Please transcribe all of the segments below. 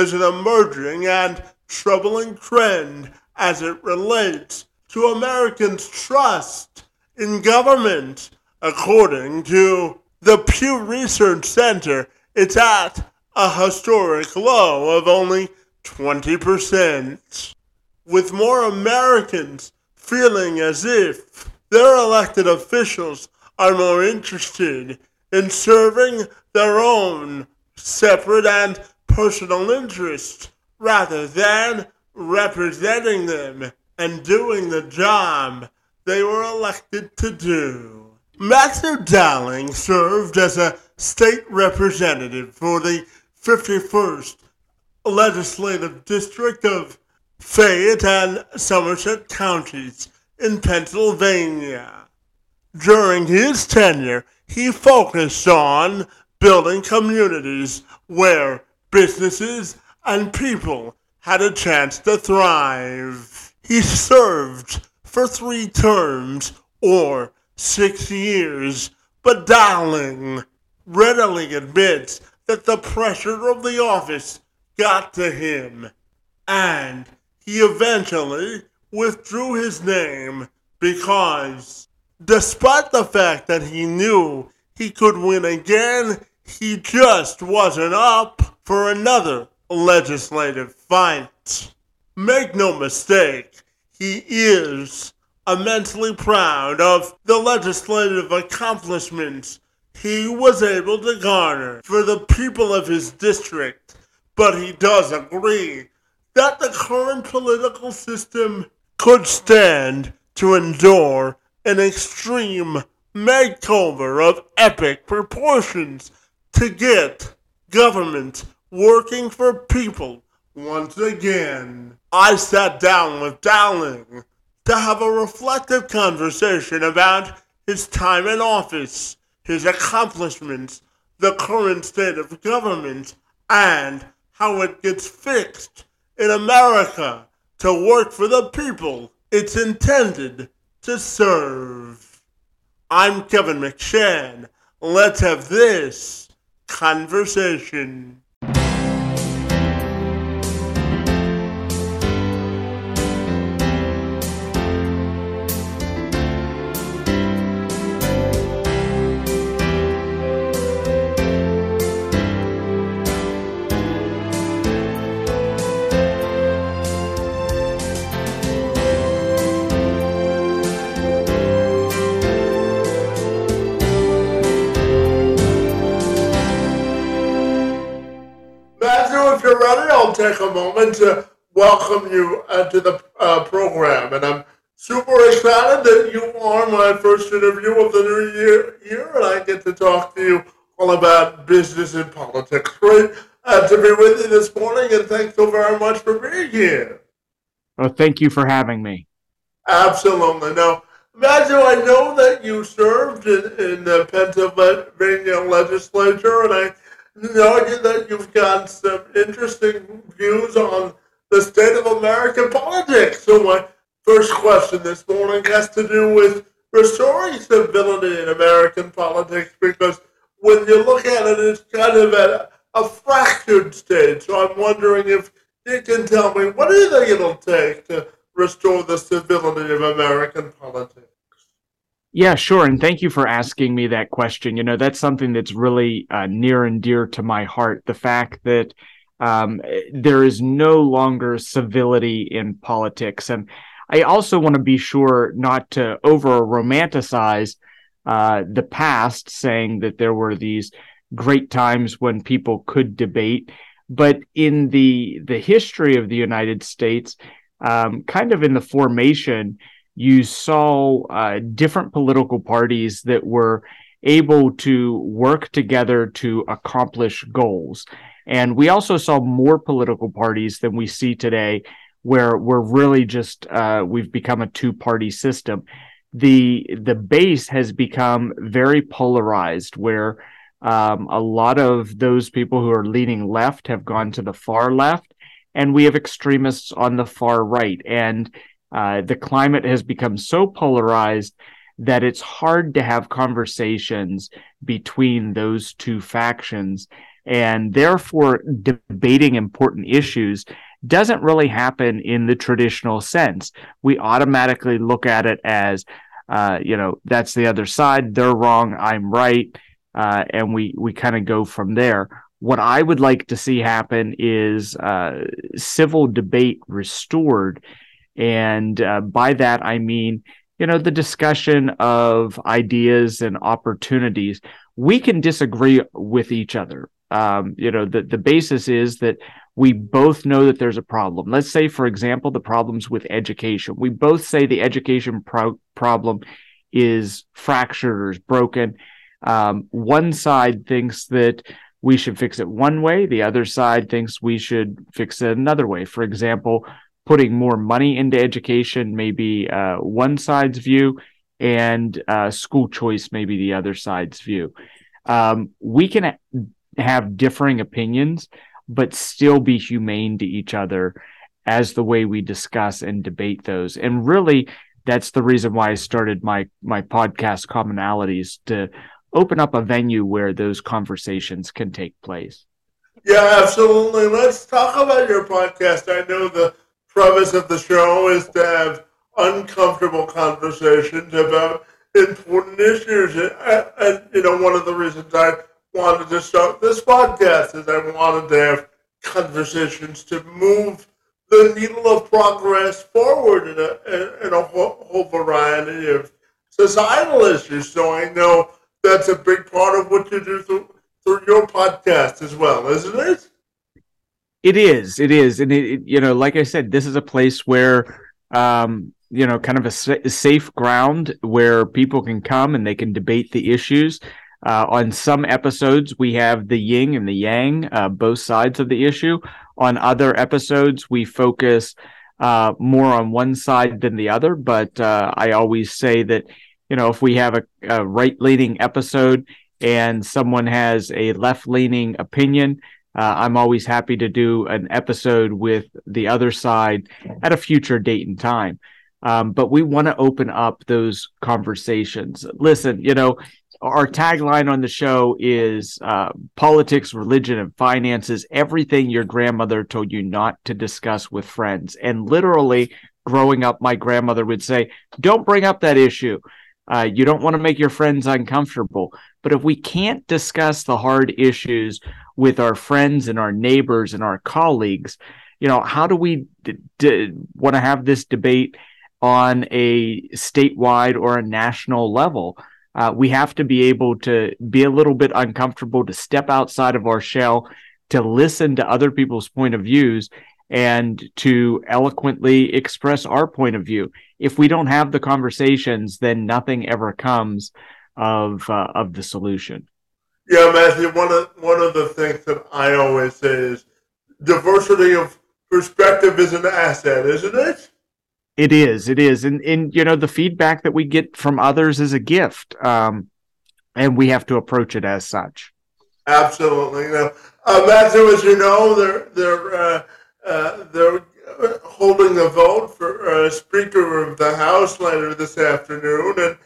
there's an emerging and troubling trend as it relates to Americans' trust in government. According to the Pew Research Center, it's at a historic low of only 20%. With more Americans feeling as if their elected officials are more interested in serving their own separate and personal interests rather than representing them and doing the job they were elected to do. Matthew Dowling served as a state representative for the 51st Legislative District of Fayette and Somerset counties in Pennsylvania. During his tenure, he focused on building communities where businesses and people had a chance to thrive. He served for three terms or six years, but Dowling readily admits that the pressure of the office got to him, and he eventually withdrew his name because, despite the fact that he knew he could win again, he just wasn't up for another legislative fight. Make no mistake, he is immensely proud of the legislative accomplishments he was able to garner for the people of his district, but he does agree that the current political system could stand to endure an extreme makeover of epic proportions to get government working for people once again. I sat down with Dowling to have a reflective conversation about his time in office, his accomplishments, the current state of government, and how it gets fixed in America to work for the people it's intended to serve. I'm Kevin McShann. Let's have this conversation. Take a moment to welcome you uh, to the uh, program. And I'm super excited that you are my first interview of the new year, year and I get to talk to you all about business and politics. Great uh, to be with you this morning, and thanks so very much for being here. Well, thank you for having me. Absolutely. Now, Matthew, I know that you served in, in the Pennsylvania legislature, and I know that you've got some interesting views on the state of American politics. So my first question this morning has to do with restoring civility in American politics because when you look at it, it's kind of at a fractured state. So I'm wondering if you can tell me what do you think it'll take to restore the civility of American politics? Yeah, sure. And thank you for asking me that question. You know, that's something that's really uh, near and dear to my heart. The fact that um, there is no longer civility in politics. And I also want to be sure not to over romanticize uh, the past, saying that there were these great times when people could debate. But in the the history of the United States, um, kind of in the formation, you saw uh, different political parties that were able to work together to accomplish goals. And we also saw more political parties than we see today, where we're really just uh, we've become a two party system. The the base has become very polarized, where um, a lot of those people who are leaning left have gone to the far left, and we have extremists on the far right. And uh, the climate has become so polarized that it's hard to have conversations between those two factions. and therefore debating important issues doesn't really happen in the traditional sense. We automatically look at it as, uh, you know, that's the other side. They're wrong. I'm right. Uh, and we, we kind of go from there. What I would like to see happen is uh, civil debate restored. And uh, by that, I mean, you know, the discussion of ideas and opportunities. We can disagree with each other. Um, you know, the, the basis is that we both know that there's a problem. Let's say, for example, the problems with education. We both say the education pro- problem is fractured or is broken. Um, one side thinks that we should fix it one way, the other side thinks we should fix it another way. For example, putting more money into education may be uh, one side's view, and uh, school choice may be the other side's view. Um, we can ha- have differing opinions but still be humane to each other as the way we discuss and debate those. And really, that's the reason why I started my my podcast commonalities to open up a venue where those conversations can take place. Yeah, absolutely. Let's talk about your podcast. I know the premise of the show is to have uncomfortable conversations about important issues. And, and you know, one of the reasons I wanted to start this podcast is I wanted to have conversations to move the needle of progress forward in a, in a whole, whole variety of societal issues. So I know that's a big part of what you do through, through your podcast as well, isn't it? It is. It is. And it, it you know, like I said, this is a place where, um, you know, kind of a, sa- safe ground where people can come and they can debate the issues. Uh, on some episodes, we have the yin and the yang, uh, both sides of the issue. On other episodes, we focus uh, more on one side than the other. But uh, I always say that, you know, if we have a, a right leaning episode and someone has a left leaning opinion, uh, I'm always happy to do an episode with the other side at a future date and time. Um, but we want to open up those conversations. Listen, you know, our tagline on the show is uh, politics, religion, and finances, everything your grandmother told you not to discuss with friends. And literally, growing up, my grandmother would say, Don't bring up that issue. Uh, you don't want to make your friends uncomfortable. But if we can't discuss the hard issues with our friends and our neighbors and our colleagues, you know, how do we d- d- want to have this debate on a statewide or a national level? Uh, we have to be able to be a little bit uncomfortable, to step outside of our shell, to listen to other people's point of views, and to eloquently express our point of view. If we don't have the conversations, then nothing ever comes of uh, of the solution. Yeah, Matthew. One of one of the things that I always say is diversity of perspective is an asset, isn't it? It is. It is. And and you know the feedback that we get from others is a gift, um, and we have to approach it as such. Absolutely. Know, uh, Matthew, as you know, they're they're uh, uh, they're holding a vote for uh, Speaker of the House later this afternoon, and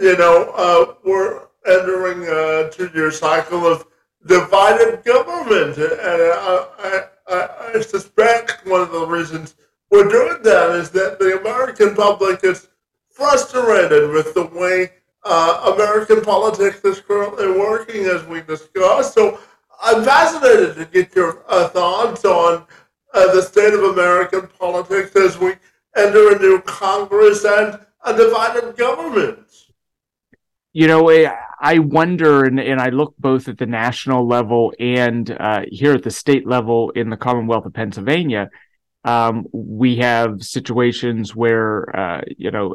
you know uh, we're entering a two-year cycle of divided government, and I, I, I, I suspect one of the reasons we're doing that is that the American public is frustrated with the way uh, American politics is currently working, as we discussed. So I'm fascinated to get your uh, thoughts on uh, the state of American politics as we enter a new Congress and a divided government. You know, I wonder, and, and I look both at the national level and uh, here at the state level in the Commonwealth of Pennsylvania um, we have situations where, uh, you know,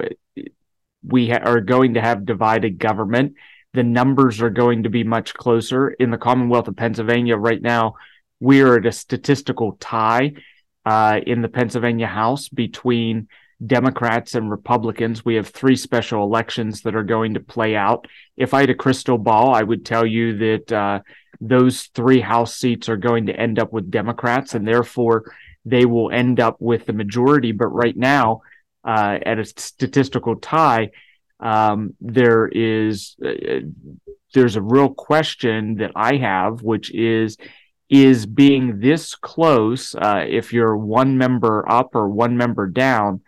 we ha- are going to have divided government. The numbers are going to be much closer. In the Commonwealth of Pennsylvania right now, we are at a statistical tie uh, in the Pennsylvania House between Democrats and Republicans. We have three special elections that are going to play out. If I had a crystal ball, I would tell you that uh, those three House seats are going to end up with Democrats, and therefore they will end up with the majority. But right now, uh, at a statistical tie, um, there is uh, there's a real question that I have, which is is being this close, uh, if you're one member up or one member down,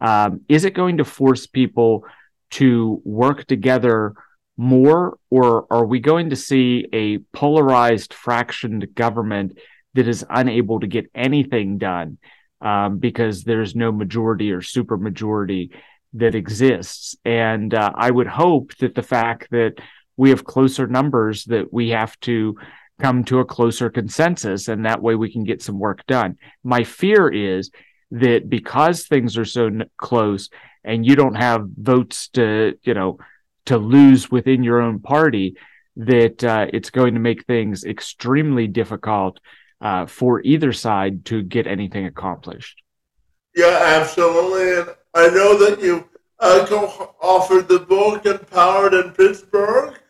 um, is it going to force people to work together more, or are we going to see a polarized, fractioned government that is unable to get anything done um, because there's no majority or supermajority that exists? And uh, I would hope that the fact that we have closer numbers that we have to come to a closer consensus and that way we can get some work done. My fear is that because things are so n- close and you don't have votes to, you know, to lose within your own party, that uh, it's going to make things extremely difficult uh, for either side to get anything accomplished. Yeah, absolutely. And I know that you uh, offered the book Empowered in Pittsburgh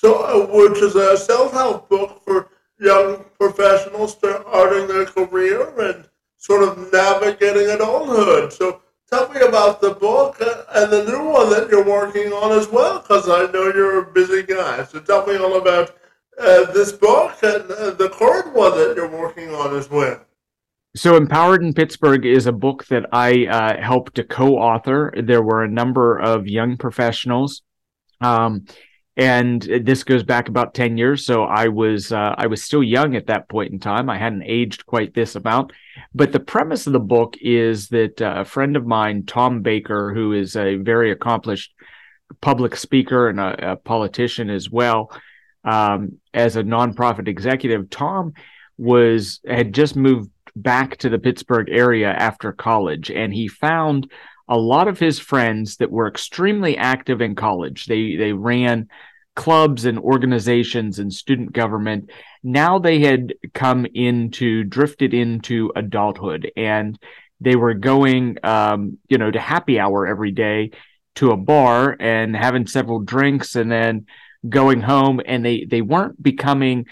so, uh, which is a self-help book for young professionals starting their career and sort of navigating adulthood. So, tell me about the book and the new one that you're working on as well, because I know you're a busy guy. So, tell me all about uh, this book and uh, the current one that you're working on as well. So, Empowered in Pittsburgh is a book that I uh, helped to co author. There were a number of young professionals. Um, and this goes back about 10 years. So i was uh, i was still young at that point in time. I hadn't aged quite this amount. But the premise of the book is that uh, a friend of mine tom baker who is a very accomplished public speaker and a, a politician as well um, as a nonprofit executive tom was had just moved back to the pittsburgh area after college. And he found a lot of his friends that were extremely active in college. They they ran clubs and organizations and student government. Now they had come into, drifted into adulthood and they were going, um, you know, to happy hour every day to a bar and having several drinks and then going home and they, they weren't becoming,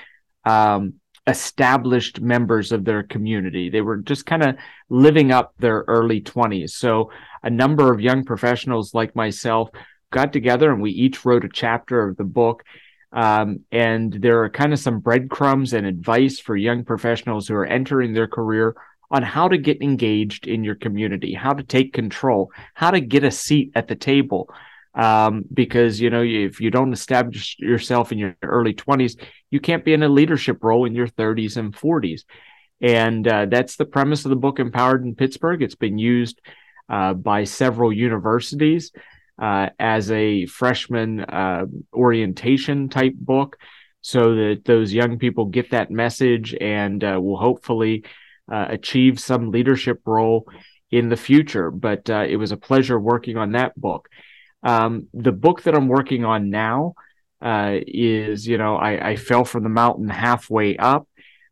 um, established members of their community. They were just kind of living up their early 20s. So a number of young professionals like myself got together and we each wrote a chapter of the book. Um, and there are kind of some breadcrumbs and advice for young professionals who are entering their career on how to get engaged in your community, how to take control, how to get a seat at the table. Um, because you know if you don't establish yourself in your early 20s, you can't be in a leadership role in your 30s and 40s. And uh, that's the premise of the book, Empowered in Pittsburgh. It's been used by several universities uh, as a freshman uh, orientation type book so that those young people get that message and uh, will hopefully uh, achieve some leadership role in the future. But uh, it was a pleasure working on that book. Um, the book that I'm working on now is, you know, I, I, fell from the mountain halfway up.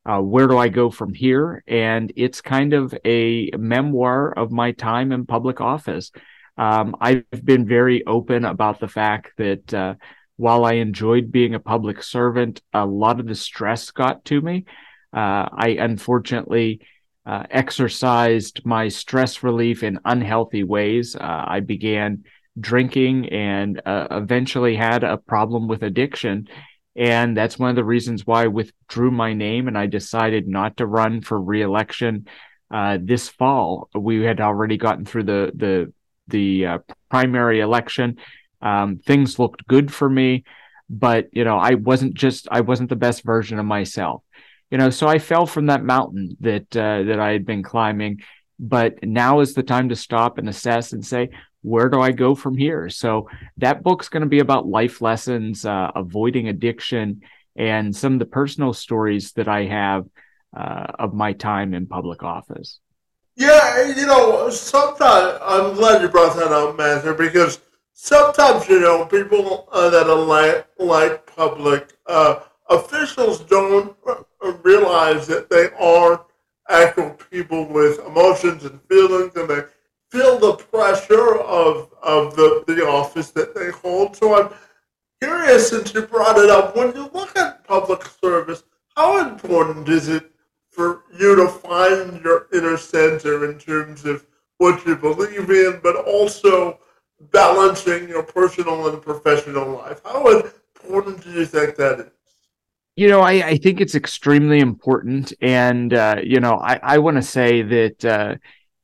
Where do I go from here? And it's kind of a memoir of my time in public office. Um, I've been very open about the fact that uh, while I enjoyed being a public servant, a lot of the stress got to me. Uh, I unfortunately uh, exercised my stress relief in unhealthy ways. Uh, I began drinking and uh, eventually had a problem with addiction. And that's one of the reasons why I withdrew my name and I decided not to run for reelection uh, this fall. We had already gotten through the the the uh, primary election. Um, things looked good for me, but you know, I wasn't just I wasn't the best version of myself. You know, so I fell from that mountain that uh, that I had been climbing. But now is the time to stop and assess and say, where do I go from here? So that book's going to be about life lessons, uh, avoiding addiction, and some of the personal stories that I have uh, of my time in public office. Yeah, you know, sometimes I'm glad you brought that up, Matthew, because sometimes you know people uh, that are like like public uh, officials don't realize that they are actual people with emotions and feelings, and they feel the pressure of of the the office that they hold. So I'm curious, since you brought it up, when you look at public service, how important is it? for you to find your inner center in terms of what you believe in, but also balancing your personal and professional life. How important do you think that is? You know, I, I think it's extremely important. And, uh, you know, I, I want to say that uh,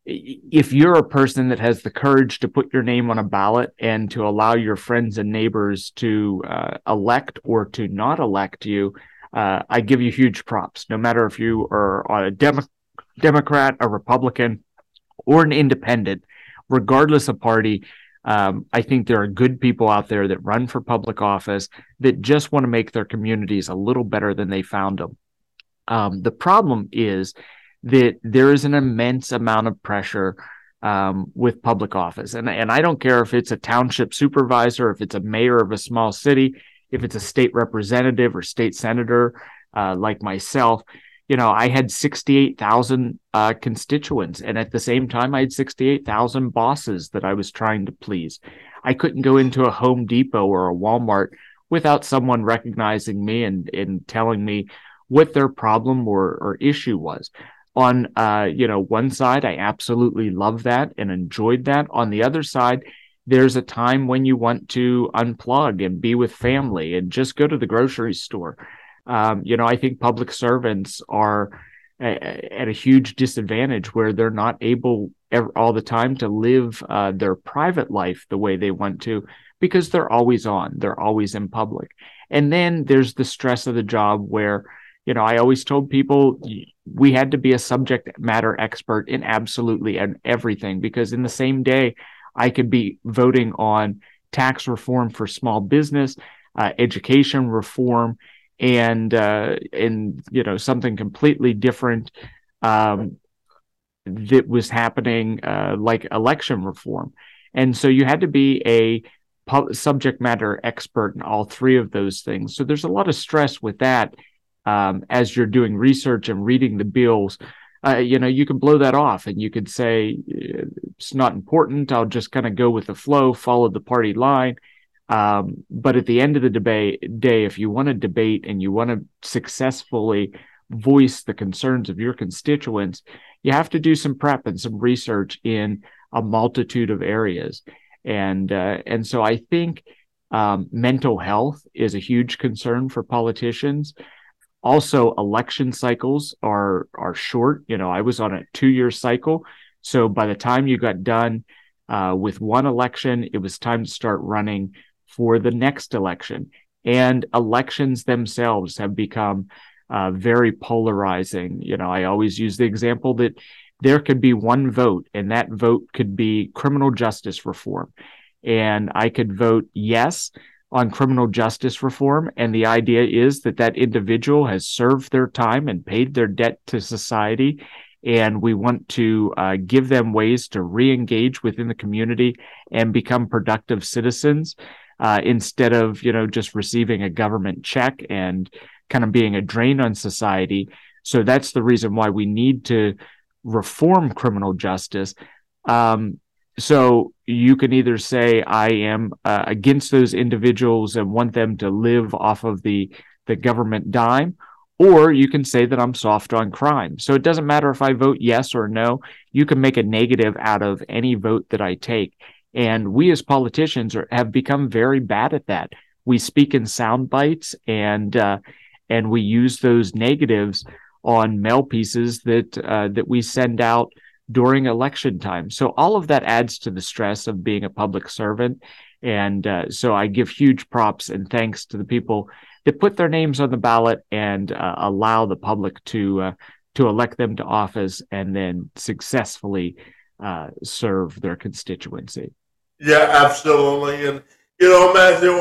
if you're a person that has the courage to put your name on a ballot and to allow your friends and neighbors to uh, elect or to not elect you, uh, I give you huge props. No matter if you are a Dem- Democrat, a Republican, or an independent, regardless of party, um, I think there are good people out there that run for public office that just want to make their communities a little better than they found them. Um, the problem is that there is an immense amount of pressure um, with public office. And, and I don't care if it's a township supervisor, if it's a mayor of a small city, if it's a state representative or state senator uh, like myself. You know, I had 68,000 uh, constituents, and at the same time, I had 68,000 bosses that I was trying to please. I couldn't go into a Home Depot or a Walmart without someone recognizing me and, and telling me what their problem or, or issue was on uh, you know one side i absolutely love that and enjoyed that. On the other side there's a time when you want to unplug and be with family and just go to the grocery store. Um, you know i think public servants are a, at a huge disadvantage where they're not able ever, all the time to live uh, their private life the way they want to because they're always on they're always in public. And then there's the stress of the job where you know, I always told people we had to be a subject matter expert in absolutely everything because in the same day, I could be voting on tax reform for small business, uh, education reform, and uh, and you know something completely different um, that was happening, uh, like election reform. And so you had to be a subject matter expert in all three of those things. So there's a lot of stress with that um, as you're doing research and reading the bills, uh, you know, you can blow that off and you could say it's not important. I'll just kind of go with the flow, follow the party line. Um, but at the end of the debate day, if you want to debate and you want to successfully voice the concerns of your constituents, you have to do some prep and some research in a multitude of areas. And uh, and so I think um, mental health is a huge concern for politicians. Also, election cycles are are short. You know, I was on a two year cycle, so by the time you got done uh, with one election, it was time to start running for the next election. And elections themselves have become uh, very polarizing. You know, I always use the example that there could be one vote, and that vote could be criminal justice reform. And I could vote yes on criminal justice reform. And the idea is that that individual has served their time and paid their debt to society. And we want to uh, give them ways to re engage within the community and become productive citizens uh, instead of, you know, just receiving a government check and kind of being a drain on society. So that's the reason why we need to reform criminal justice. Um, so you can either say I am uh, against those individuals and want them to live off of the the government dime, or you can say that I'm soft on crime. So it doesn't matter if I vote yes or no. You can make a negative out of any vote that I take. And we as politicians are, have become very bad at that. We speak in sound bites and uh, and we use those negatives on mail pieces that uh, that we send out during election time. So all of that adds to the stress of being a public servant. And uh, so I give huge props and thanks to the people that put their names on the ballot and uh, allow the public to uh, to elect them to office and then successfully uh, serve their constituency. Yeah, absolutely. And you know, Matthew,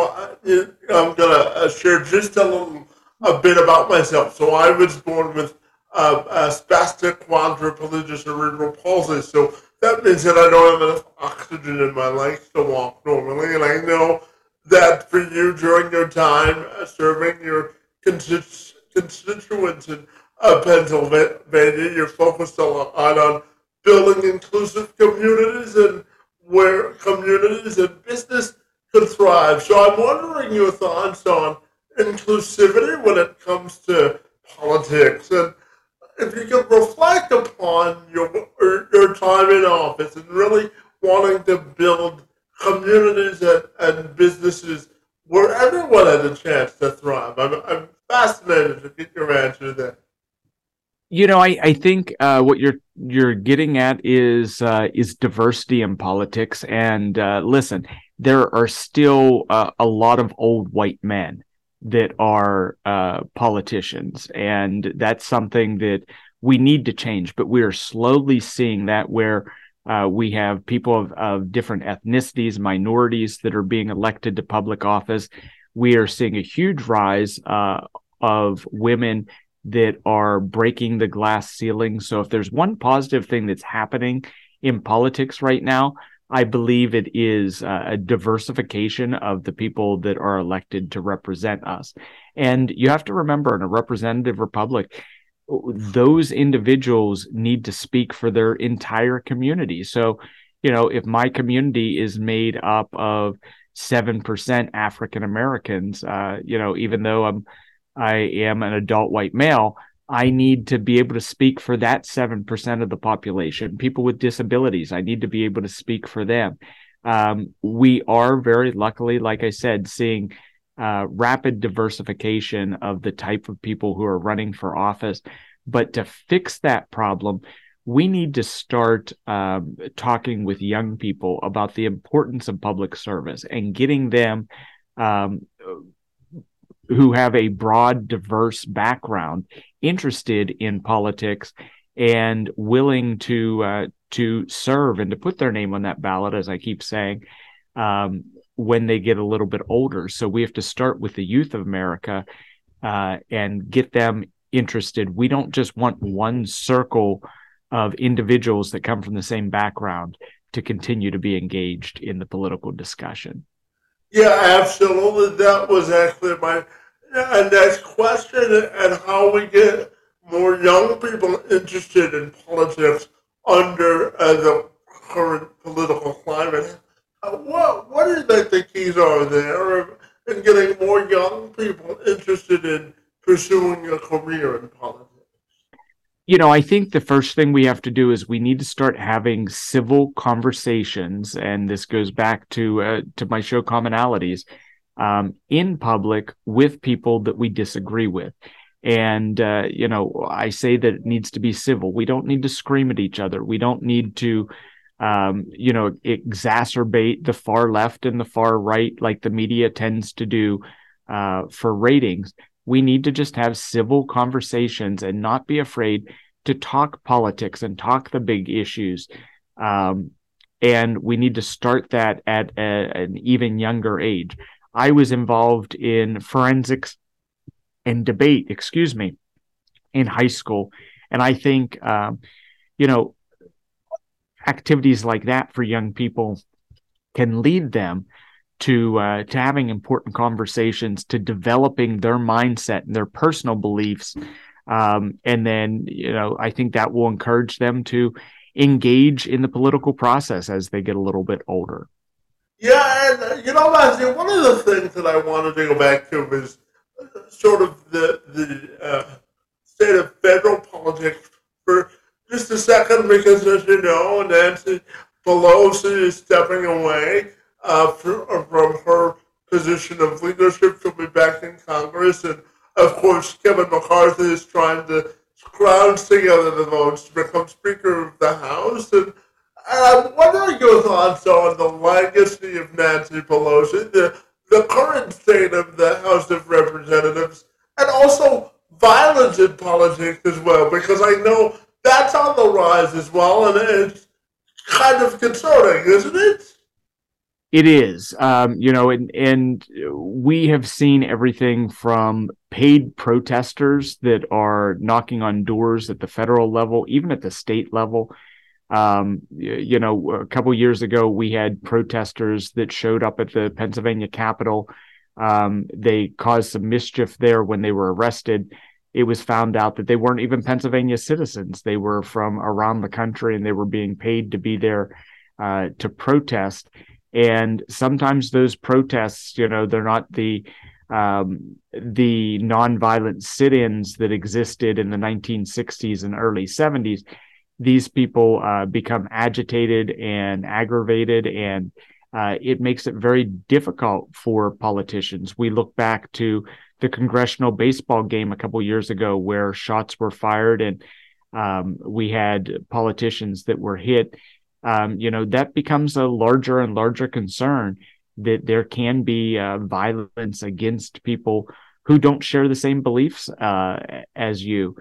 I'm gonna uh, share just a little a bit about myself. So I was born with uh, uh, spastic quadriplegia cerebral palsy. So that means that I don't have enough oxygen in my legs to walk normally. And I know that for you during your time serving your constituents in uh, Pennsylvania, you're focused a lot on building inclusive communities and where communities and business can thrive. So I'm wondering your thoughts on inclusivity when it comes to politics and if you could reflect upon your your time in office and really wanting to build communities and, and businesses where everyone has a chance to thrive? I'm, I'm fascinated to get your answer there. You know, I, I think uh, what you're you're getting at is uh, is diversity in politics. And uh, listen, there are still uh, a lot of old white men that are uh, politicians, and that's something that we need to change. But we are slowly seeing that where uh, we have people of, of different ethnicities, minorities that are being elected to public office. We are seeing a huge rise uh, of women that are breaking the glass ceiling. So, if there's one positive thing that's happening in politics right now, I believe it is uh, a diversification of the people that are elected to represent us. And you have to remember in a representative republic, those individuals need to speak for their entire community. So, you know, if my community is made up of 7% African Americans, uh, you know, even though I'm I am an adult white male, I need to be able to speak for that 7% of the population. People with disabilities, I need to be able to speak for them. Um, we are very luckily, like I said, seeing uh, rapid diversification of the type of people who are running for office. But to fix that problem, we need to start um, talking with young people about the importance of public service and getting them um, who have a broad, diverse background interested in politics and willing to uh, to serve and to put their name on that ballot, as I keep saying, um, when they get a little bit older. So we have to start with the youth of America uh, and get them interested. We don't just want one circle of individuals that come from the same background to continue to be engaged in the political discussion. Yeah, absolutely. That was actually my next question and how we get more young people interested in politics under uh, the current political climate. Uh, what what do you think the keys are there in getting more young people interested in pursuing a career in politics? You know, I think the first thing we have to do is we need to start having civil conversations, and this goes back to uh, to my show commonalities um, in public with people that we disagree with. And, uh, you know, I say that it needs to be civil. We don't need to scream at each other. We don't need to, um, you know, exacerbate the far left and the far right like the media tends to do uh, for ratings. We need to just have civil conversations and not be afraid to talk politics and talk the big issues. Um, and we need to start that at a, an even younger age. I was involved in forensics and debate, excuse me, in high school. And I think, um, you know, activities like that for young people can lead them to uh, to having important conversations, to developing their mindset and their personal beliefs, um, and then you know I think that will encourage them to engage in the political process as they get a little bit older. Yeah, and uh, you know, Matthew, one of the things that I wanted to go back to is sort of the the uh, state of federal politics for just a second, because as you know, Nancy Pelosi is stepping away uh, from, uh, from her position of leadership. She'll be back in Congress, and of course, Kevin McCarthy is trying to scrounge together the votes to become Speaker of the House, and and I'm wondering your thoughts on the legacy of Nancy Pelosi, the, the current state of the House of Representatives, and also violence in politics as well, because I know that's on the rise as well, and it's kind of concerning, isn't it? It is, um, you know, and and we have seen everything from paid protesters that are knocking on doors at the federal level, even at the state level, um, you know, a couple years ago, we had protesters that showed up at the Pennsylvania Capitol. Um, they caused some mischief there when they were arrested. It was found out that they weren't even Pennsylvania citizens. They were from around the country and they were being paid to be there uh, to protest. And sometimes those protests, you know, they're not the um, the nonviolent sit-ins that existed in the 1960s and early 70s these people uh, become agitated and aggravated and uh, it makes it very difficult for politicians. We look back to the congressional baseball game a couple years ago where shots were fired and um, we had politicians that were hit. Um, you know, that becomes a larger and larger concern that there can be uh, violence against people who don't share the same beliefs uh, as you.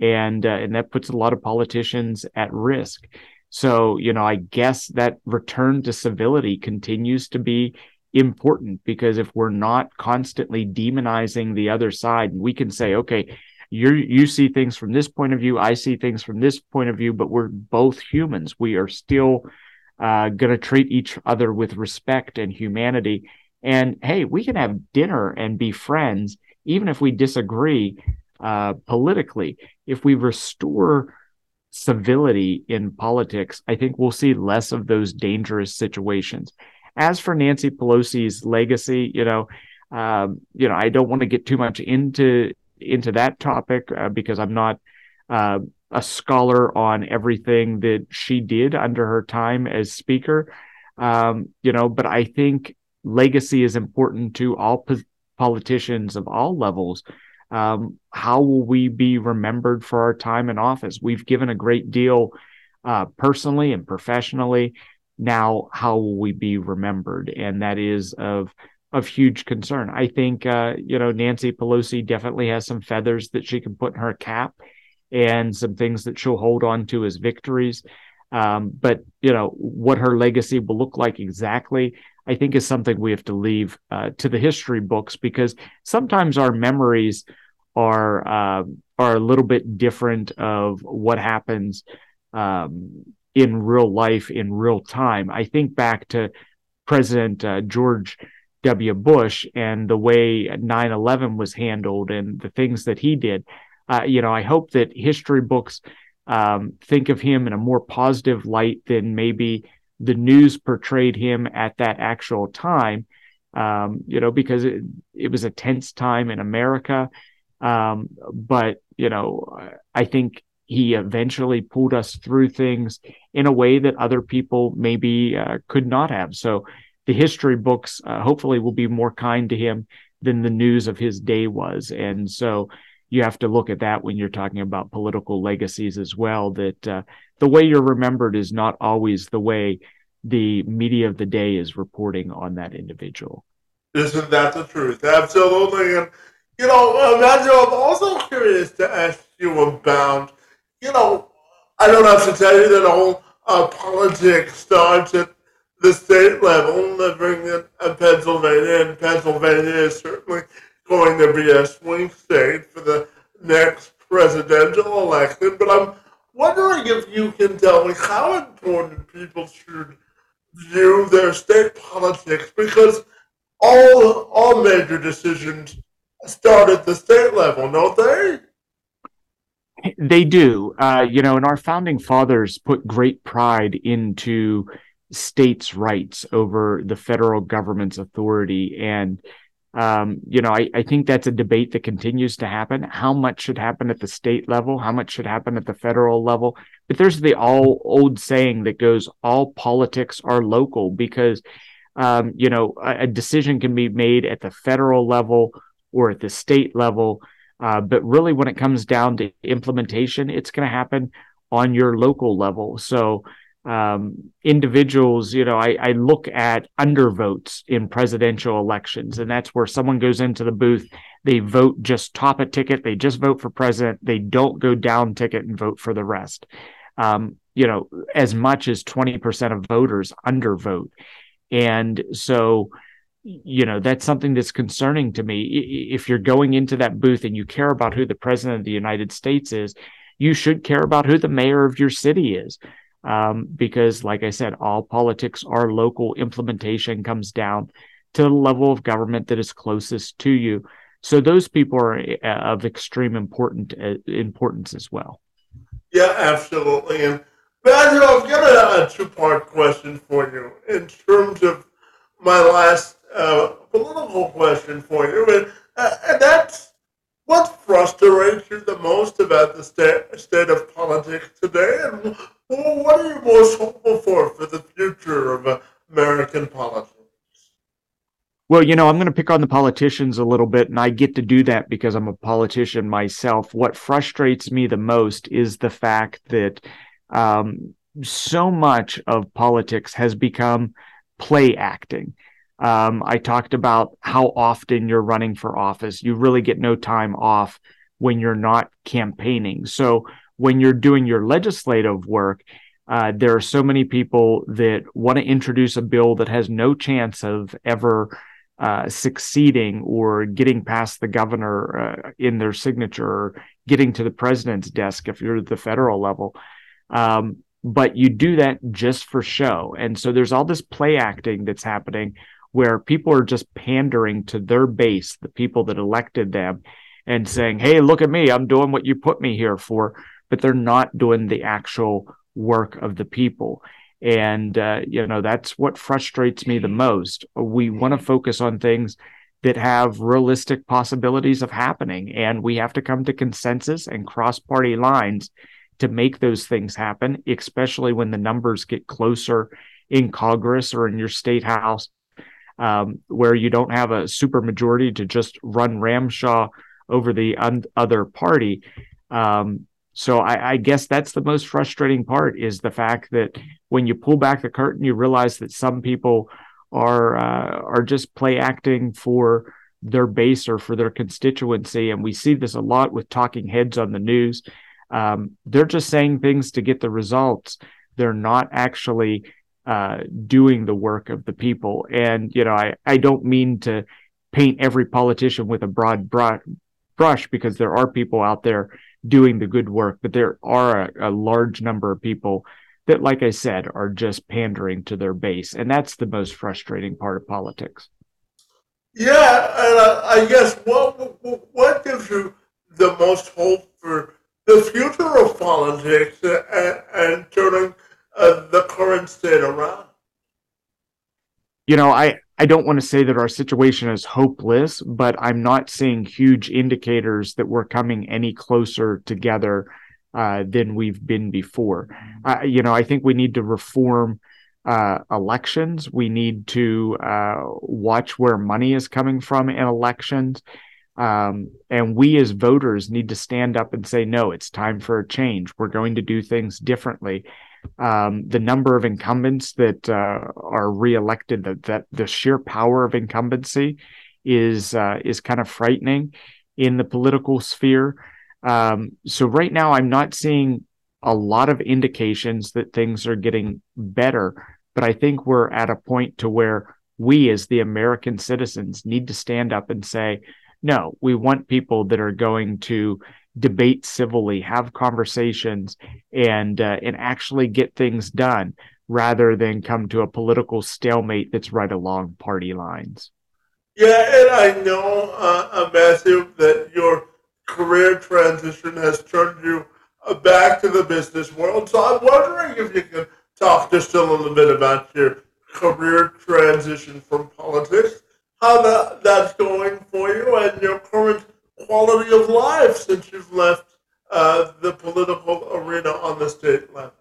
And, uh, and that puts a lot of politicians at risk. So, you know, I guess that return to civility continues to be important because if we're not constantly demonizing the other side, we can say, okay, you you see things from this point of view, I see things from this point of view, but we're both humans. We are still uh, going to treat each other with respect and humanity. And hey, we can have dinner and be friends, even if we disagree uh, politically. If we restore civility in politics, I think we'll see less of those dangerous situations. As for Nancy Pelosi's legacy, you know, um, you know, I don't want to get too much into into that topic uh, because I'm not uh, a scholar on everything that she did under her time as speaker. Um, you know, but I think legacy is important to all po- politicians of all levels um, how will we be remembered for our time in office? We've given a great deal uh, personally and professionally. Now, how will we be remembered? And that is of of huge concern. I think uh, you know Nancy Pelosi definitely has some feathers that she can put in her cap, and some things that she'll hold on to as victories. Um, but you know what her legacy will look like exactly. I think is something we have to leave uh, to the history books because sometimes our memories are uh, are a little bit different of what happens um, in real life in real time. I think back to President uh, George W. Bush and the way 9/11 was handled and the things that he did. Uh, you know, I hope that history books um, think of him in a more positive light than maybe the news portrayed him at that actual time. Um, you know, because it, it was a tense time in America. Um, but, you know, I think he eventually pulled us through things in a way that other people maybe uh, could not have. So the history books uh, hopefully will be more kind to him than the news of his day was. And so you have to look at that when you're talking about political legacies as well, that uh, the way you're remembered is not always the way the media of the day is reporting on that individual. Isn't that the truth? Absolutely. And, you know, Imagine, I'm also curious to ask you about, you know, I don't have to tell you that all uh, politics starts at the state level, living in, in Pennsylvania, and Pennsylvania is certainly going to be a swing state for the next presidential election. But I'm wondering if you can tell me how important people should view their state politics because all all major decisions start at the state level, don't they? They do. Uh, you know, and our founding fathers put great pride into states' rights over the federal government's authority. And um, you know, I, I think that's a debate that continues to happen. How much should happen at the state level? How much should happen at the federal level? But there's the all old saying that goes, all politics are local because, um, you know, a, a, decision can be made at the federal level or at the state level. Uh, but really, when it comes down to implementation, it's going to happen on your local level. So, um, individuals, you know, I, I look at undervotes in presidential elections, and that's where someone goes into the booth, they vote just top a ticket, they just vote for president, they don't go down ticket and vote for the rest. Um, you know, as much as 20% of voters undervote. And so, you know, that's something that's concerning to me. If you're going into that booth and you care about who the president of the United States is, you should care about who the mayor of your city is um, because, like I said, all politics are local. Implementation comes down to the level of government that is closest to you. So those people are uh, of extreme important uh, importance as well. Yeah, absolutely. And Matthew, I've got a, a two-part question for you in terms of my last uh, political question for you, and, uh, and that's what frustrates you the most about the state, state of politics today, and what are you most hopeful for for the future of American politics? Well, you know, I'm going to pick on the politicians a little bit, and I get to do that because I'm a politician myself. What frustrates me the most is the fact that um, so much of politics has become play acting. Um, I talked about how often you're running for office. You really get no time off when you're not campaigning. So when you're doing your legislative work, uh, there are so many people that want to introduce a bill that has no chance of ever uh, succeeding or getting past the governor uh, in their signature or getting to the president's desk if you're at the federal level. Um, but you do that just for show. And so there's all this play acting that's happening where people are just pandering to their base, the people that elected them, and saying, hey, look at me, I'm doing what you put me here for. But they're not doing the actual work of the people. And, uh, you know, that's what frustrates me the most. We want to focus on things that have realistic possibilities of happening. And we have to come to consensus and cross party lines to make those things happen, especially when the numbers get closer in Congress or in your state house, um, where you don't have a super majority to just run Ramshaw over the un- other party. Um, so I, I, guess that's the most frustrating part is the fact that when you pull back the curtain, you realize that some people are uh, are just play acting for their base or for their constituency, and we see this a lot with talking heads on the news. Um, they're just saying things to get the results. They're not actually uh, doing the work of the people. And you know, I I don't mean to paint every politician with a broad brush because there are people out there doing the good work, but there are a, a large number of people that, like I said, are just pandering to their base. And that's the most frustrating part of politics. Yeah, and I, I guess what what gives you the most hope for the future of politics and, and turning uh, You know, I I don't want to say that our situation is hopeless, but I'm not seeing huge indicators that we're coming any closer together uh, than we've been before. Uh, you know, I think we need to reform uh, elections. We need to uh, watch where money is coming from in elections. Um, and we as voters need to stand up and say, no, it's time for a change. We're going to do things differently um, the number of incumbents that uh, are reelected, that, that the sheer power of incumbency is uh, is kind of frightening in the political sphere. Um, so right now, I'm not seeing a lot of indications that things are getting better, but I think we're at a point to where we, as the American citizens, need to stand up and say, no, we want people that are going to debate civilly, have conversations, and uh, and actually get things done rather than come to a political stalemate that's right along party lines. Yeah, and I know, uh, Matthew, that your career transition has turned you uh, back to the business world. So I'm wondering if you can talk just a little bit about your career transition from politics, how that, that's going for you, and your current quality of life since you've left uh, the political arena on the state level?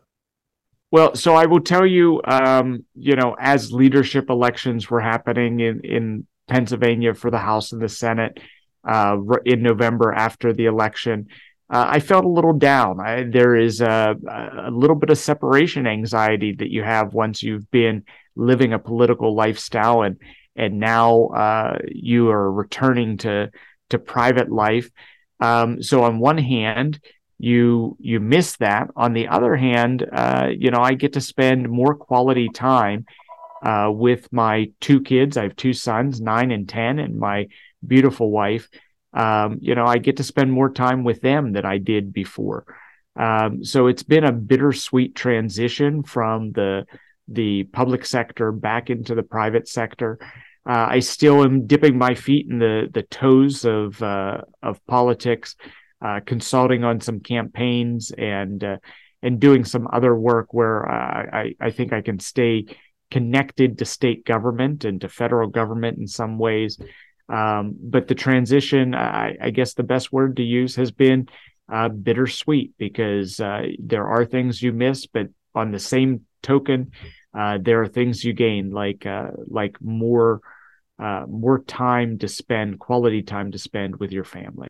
Well, so I will tell you, um, you know, as leadership elections were happening in, in Pennsylvania for the House and the Senate uh, in November after the election, uh, I felt a little down. I, there is a, a, little bit of separation anxiety that you have once you've been living a political lifestyle and and now uh, you are returning to to private life. Um, so on one hand, you you miss that. On the other hand, uh, you know, I get to spend more quality time uh, with my two kids. I have two sons, nine and ten, and my beautiful wife. Um, you know, I get to spend more time with them than I did before. Um, so it's been a bittersweet transition from the the public sector back into the private sector. Uh, I still am dipping my feet in the the toes of uh, of politics, uh, consulting on some campaigns and uh, and doing some other work where I I think I can stay connected to state government and to federal government in some ways. Um, but the transition, I, I, guess the best word to use has been uh, bittersweet because uh, there are things you miss, but on the same token, there are things you gain like like more uh, more time to spend, quality time to spend with your family.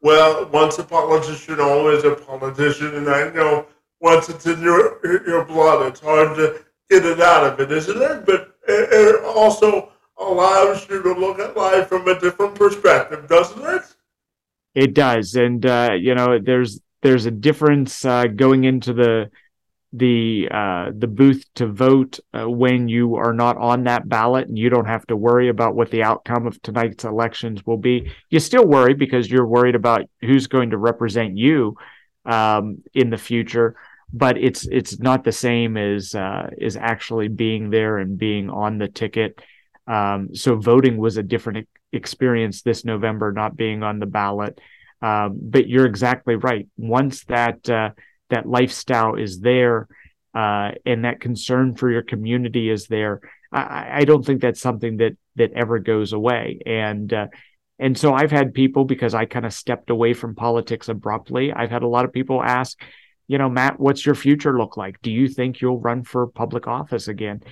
Well, once a politician, always a politician, and I know once it's in your your blood, it's hard to get it out of it, isn't it? But it also allows you to look at life from a different perspective, doesn't it? It does, and uh, you know, there's there's a difference uh, going into the the uh, the booth to vote uh, when you are not on that ballot and you don't have to worry about what the outcome of tonight's elections will be. You still worry because you're worried about who's going to represent you um, in the future, but it's it's not the same as uh, is actually being there and being on the ticket. Um, so voting was a different experience this November, not being on the ballot. Um, but you're exactly right. Once that uh, that lifestyle is there uh, and that concern for your community is there, I, I, don't think that's something that that ever goes away. And uh, and so I've had people because I kind of stepped away from politics abruptly. I've had a lot of people ask, you know, Matt, what's your future look like? Do you think you'll run for public office again?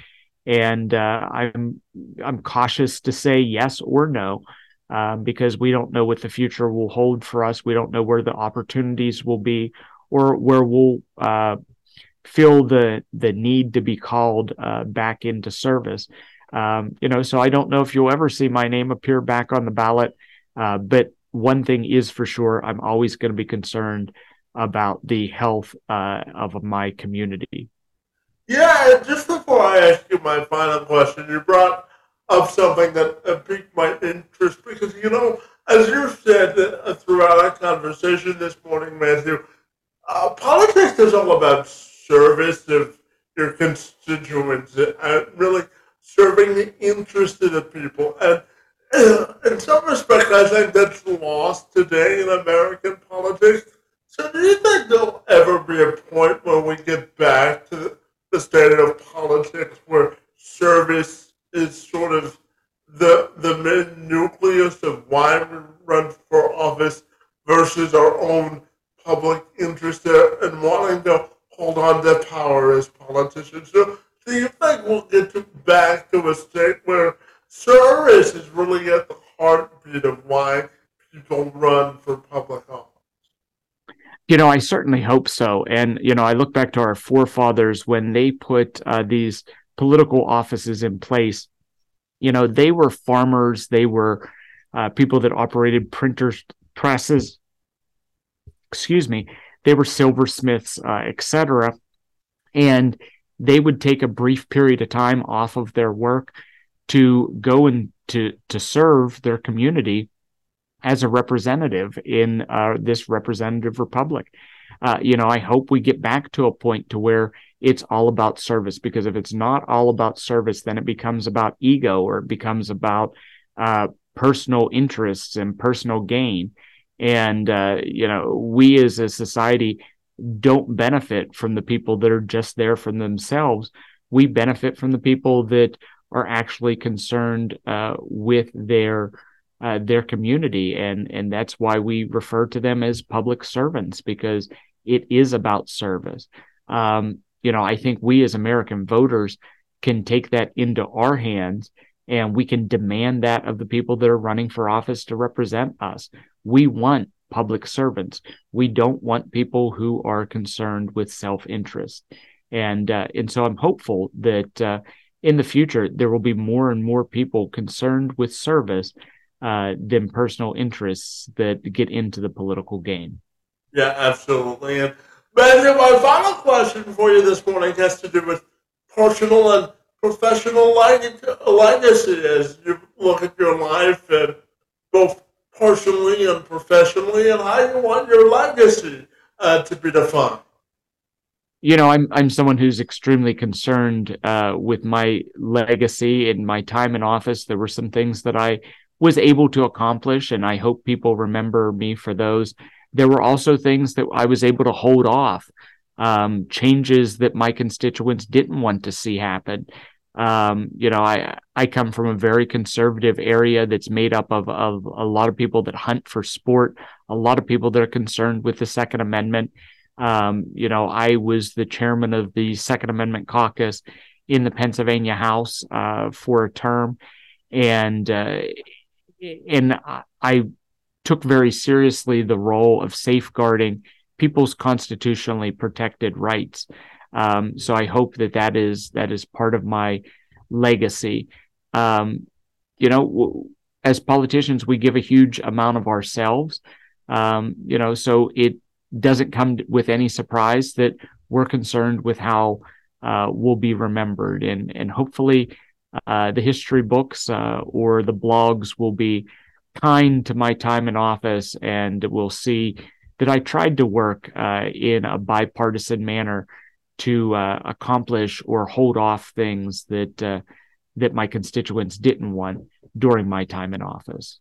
And uh, I'm I'm cautious to say yes or no. Um, because we don't know what the future will hold for us. We don't know where the opportunities will be or where we'll uh, feel the the need to be called uh, back into service. Um, you know, so I don't know if you'll ever see my name appear back on the ballot, uh, but one thing is for sure, I'm always going to be concerned about the health uh, of my community. Yeah, just before I ask you my final question, you brought up something that piqued my interest because, you know, as you said uh, throughout our conversation this morning, Matthew, uh, politics is all about service of your constituents and uh, really serving the interest of the people. And uh, in some respect, I think that's lost today in American politics. So, do you think there'll ever be a point where we get back to the state of politics where service is sort of the the main nucleus of why we run for office versus our own public interest there and wanting to hold on to power as politicians. So, do you think we'll get to back to a state where service is really at the heartbeat of why people run for public office? You know, I certainly hope so. And, you know, I look back to our forefathers when they put uh, these political offices in place. You know, they were farmers, they were uh, people that operated printers, presses, excuse me, they were silversmiths, uh, etc. And they would take a brief period of time off of their work to go and to to serve their community as a representative in uh, this representative republic. Uh, you know, I hope we get back to a point to where it's all about service. Because if it's not all about service, then it becomes about ego or it becomes about uh, personal interests and personal gain and uh, you know we as a society don't benefit from the people that are just there for themselves. We benefit from the people that are actually concerned uh, with their uh, their community. And and that's why we refer to them as public servants because it is about service. Um, you know i think we as american voters can take that into our hands and we can demand that of the people that are running for office to represent us we want public servants. We don't want people who are concerned with self-interest. And uh, and so I'm hopeful that uh, in the future there will be more and more people concerned with service uh, than personal interests that get into the political game. Yeah, absolutely. And Matthew, my final question for you this morning has to do with personal and professional legacy as you look at your life and both personally and professionally, and how you want your legacy uh, to be defined. You know, I'm I'm someone who's extremely concerned uh, with my legacy in my time in office. There were some things that I was able to accomplish, and I hope people remember me for those. There were also things that I was able to hold off, um, changes that my constituents didn't want to see happen. Um, you know, I I come from a very conservative area that's made up of of a lot of people that hunt for sport, a lot of people that are concerned with the Second Amendment. Um, you know, I was the chairman of the Second Amendment caucus, in the Pennsylvania House uh, for a term, and uh, and I took very seriously the role of safeguarding people's constitutionally protected rights. Um, so I hope that that is that is part of my legacy. Um, you know, w- as politicians, we give a huge amount of ourselves. Um, you know, so it doesn't come with any surprise that we're concerned with how uh, we'll be remembered, and and hopefully, uh, the history books uh, or the blogs will be kind to my time in office, and we'll see that I tried to work uh, in a bipartisan manner to uh, accomplish or hold off things that uh, that my constituents didn't want during my time in office.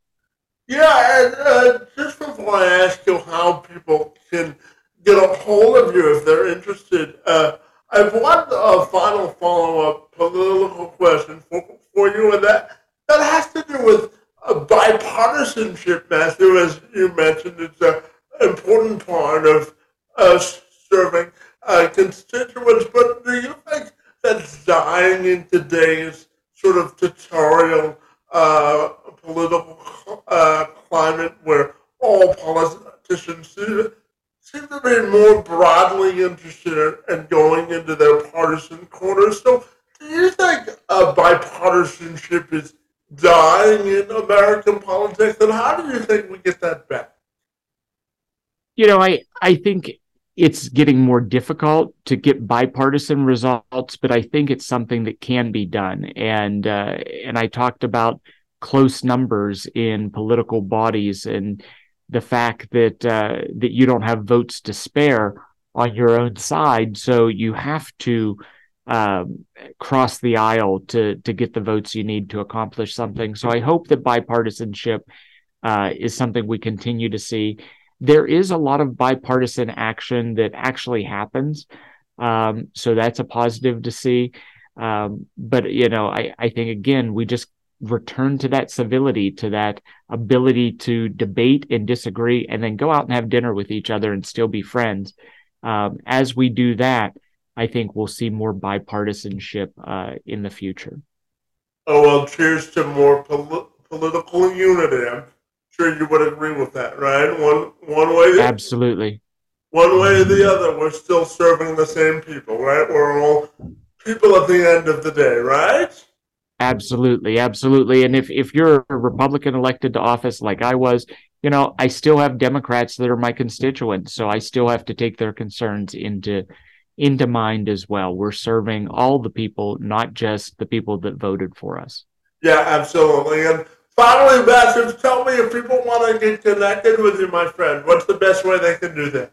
Yeah, and uh, just before I ask you how people can get a hold of you if they're interested, uh, I've one uh, final follow-up political question for, for you, and that that has to do with bipartisanship, Matthew. As you mentioned, it's an important part of us serving uh, constituents. But do you think that's dying in today's sort of tutorial uh, political uh, climate where all politicians seem, seem to be more broadly interested in going into their partisan corners. So, do you think uh, bipartisanship is dying in American politics, and how do you think we get that back? You know, I I think it's getting more difficult to get bipartisan results, but I think it's something that can be done. And uh, and I talked about close numbers in political bodies and the fact that uh, that you don't have votes to spare on your own side, so you have to um, cross the aisle to to get the votes you need to accomplish something. So I hope that bipartisanship uh, is something we continue to see there is a lot of bipartisan action that actually happens. Um, so that's a positive to see. Um, but you know, I, I think again, we just return to that civility, to that ability to debate and disagree, and then go out and have dinner with each other and still be friends. Um, as we do that, I think we'll see more bipartisanship uh, in the future. Oh well, cheers to more pol- political unity sure you would agree with that, right? One one way. Absolutely. One way or the other, we're still serving the same people, right? We're all people at the end of the day, right? Absolutely, absolutely. And if if you're a Republican elected to office like I was, you know, I still have Democrats that are my constituents, so I still have to take their concerns into into mind as well. We're serving all the people, not just the people that voted for us. Yeah, absolutely. And Finally, Matthew, tell me if people want to get connected with you, my friend, what's the best way they can do that?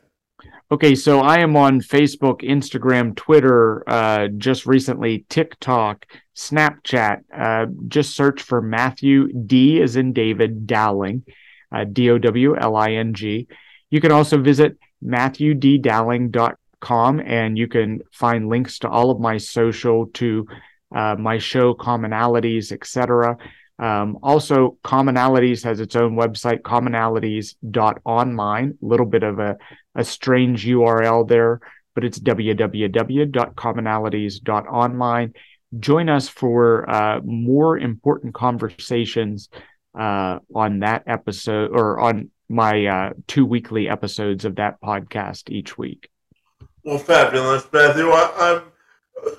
Okay, so I am on Facebook, Instagram, Twitter, uh, just recently TikTok, Snapchat. Uh, just search for Matthew D as in David Dowling, uh, D O W L I N G. You can also visit MatthewDDowling.com and you can find links to all of my social, to uh, my show, commonalities, etc. Um, also, Commonalities has its own website, commonalities.online. A little bit of a, a strange URL there, but it's www.commonalities.online. Join us for uh, more important conversations uh, on that episode or on my uh, two weekly episodes of that podcast each week. Well, fabulous, Matthew. I, am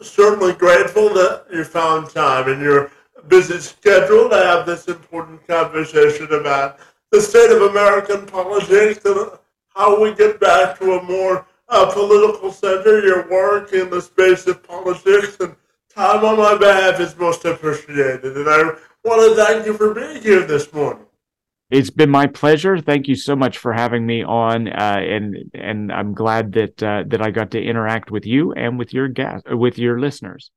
certainly grateful that you found time and you're busy schedule to have this important conversation about the state of American politics and how we get back to a more uh, political center. Your work in the space of politics and time on my behalf is most appreciated. And I want to thank you for being here this morning. It's been my pleasure. Thank you so much for having me on, uh, and and I'm glad that uh, that I got to interact with you and with your guests, with your listeners.